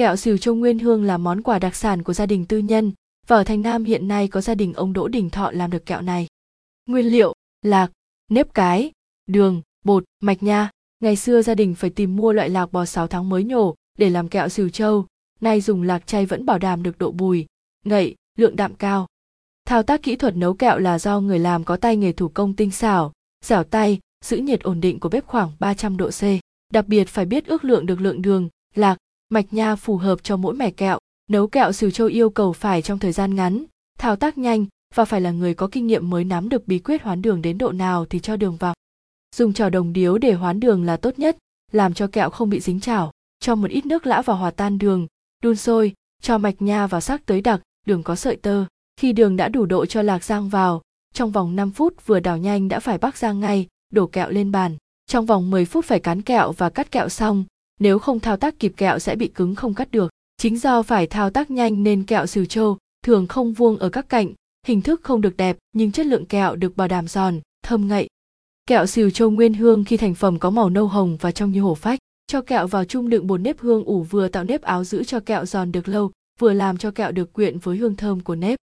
Kẹo xìu châu nguyên hương là món quà đặc sản của gia đình tư nhân và ở thành Nam hiện nay có gia đình ông Đỗ Đình Thọ làm được kẹo này. Nguyên liệu: lạc, nếp cái, đường, bột, mạch nha. Ngày xưa gia đình phải tìm mua loại lạc bò 6 tháng mới nhổ để làm kẹo xìu châu, nay dùng lạc chay vẫn bảo đảm được độ bùi, ngậy, lượng đạm cao. Thao tác kỹ thuật nấu kẹo là do người làm có tay nghề thủ công tinh xảo, dẻo tay, giữ nhiệt ổn định của bếp khoảng 300 độ C. Đặc biệt phải biết ước lượng được lượng đường, lạc, mạch nha phù hợp cho mỗi mẻ kẹo. Nấu kẹo xìu châu yêu cầu phải trong thời gian ngắn, thao tác nhanh và phải là người có kinh nghiệm mới nắm được bí quyết hoán đường đến độ nào thì cho đường vào. Dùng chảo đồng điếu để hoán đường là tốt nhất, làm cho kẹo không bị dính chảo. Cho một ít nước lã vào hòa tan đường, đun sôi, cho mạch nha vào sắc tới đặc, đường có sợi tơ. Khi đường đã đủ độ cho lạc rang vào, trong vòng 5 phút vừa đảo nhanh đã phải bắc rang ngay, đổ kẹo lên bàn. Trong vòng 10 phút phải cán kẹo và cắt kẹo xong, nếu không thao tác kịp kẹo sẽ bị cứng không cắt được. Chính do phải thao tác nhanh nên kẹo sìu châu thường không vuông ở các cạnh, hình thức không được đẹp nhưng chất lượng kẹo được bảo đảm giòn, thơm ngậy. Kẹo sìu châu nguyên hương khi thành phẩm có màu nâu hồng và trong như hổ phách. Cho kẹo vào chung đựng bột nếp hương ủ vừa tạo nếp áo giữ cho kẹo giòn được lâu, vừa làm cho kẹo được quyện với hương thơm của nếp.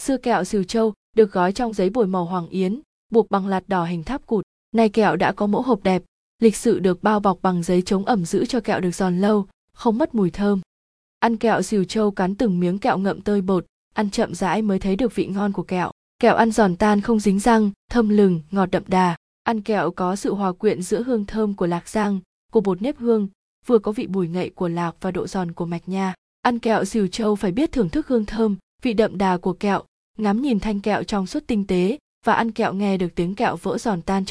Xưa kẹo sìu châu được gói trong giấy bồi màu hoàng yến, buộc bằng lạt đỏ hình tháp cụt. Nay kẹo đã có mẫu hộp đẹp, lịch sự được bao bọc bằng giấy chống ẩm giữ cho kẹo được giòn lâu, không mất mùi thơm. Ăn kẹo xìu châu cắn từng miếng kẹo ngậm tơi bột, ăn chậm rãi mới thấy được vị ngon của kẹo. Kẹo ăn giòn tan không dính răng, thơm lừng, ngọt đậm đà. Ăn kẹo có sự hòa quyện giữa hương thơm của lạc rang, của bột nếp hương, vừa có vị bùi ngậy của lạc và độ giòn của mạch nha. Ăn kẹo xìu châu phải biết thưởng thức hương thơm, vị đậm đà của kẹo, ngắm nhìn thanh kẹo trong suốt tinh tế và ăn kẹo nghe được tiếng kẹo vỡ giòn tan trong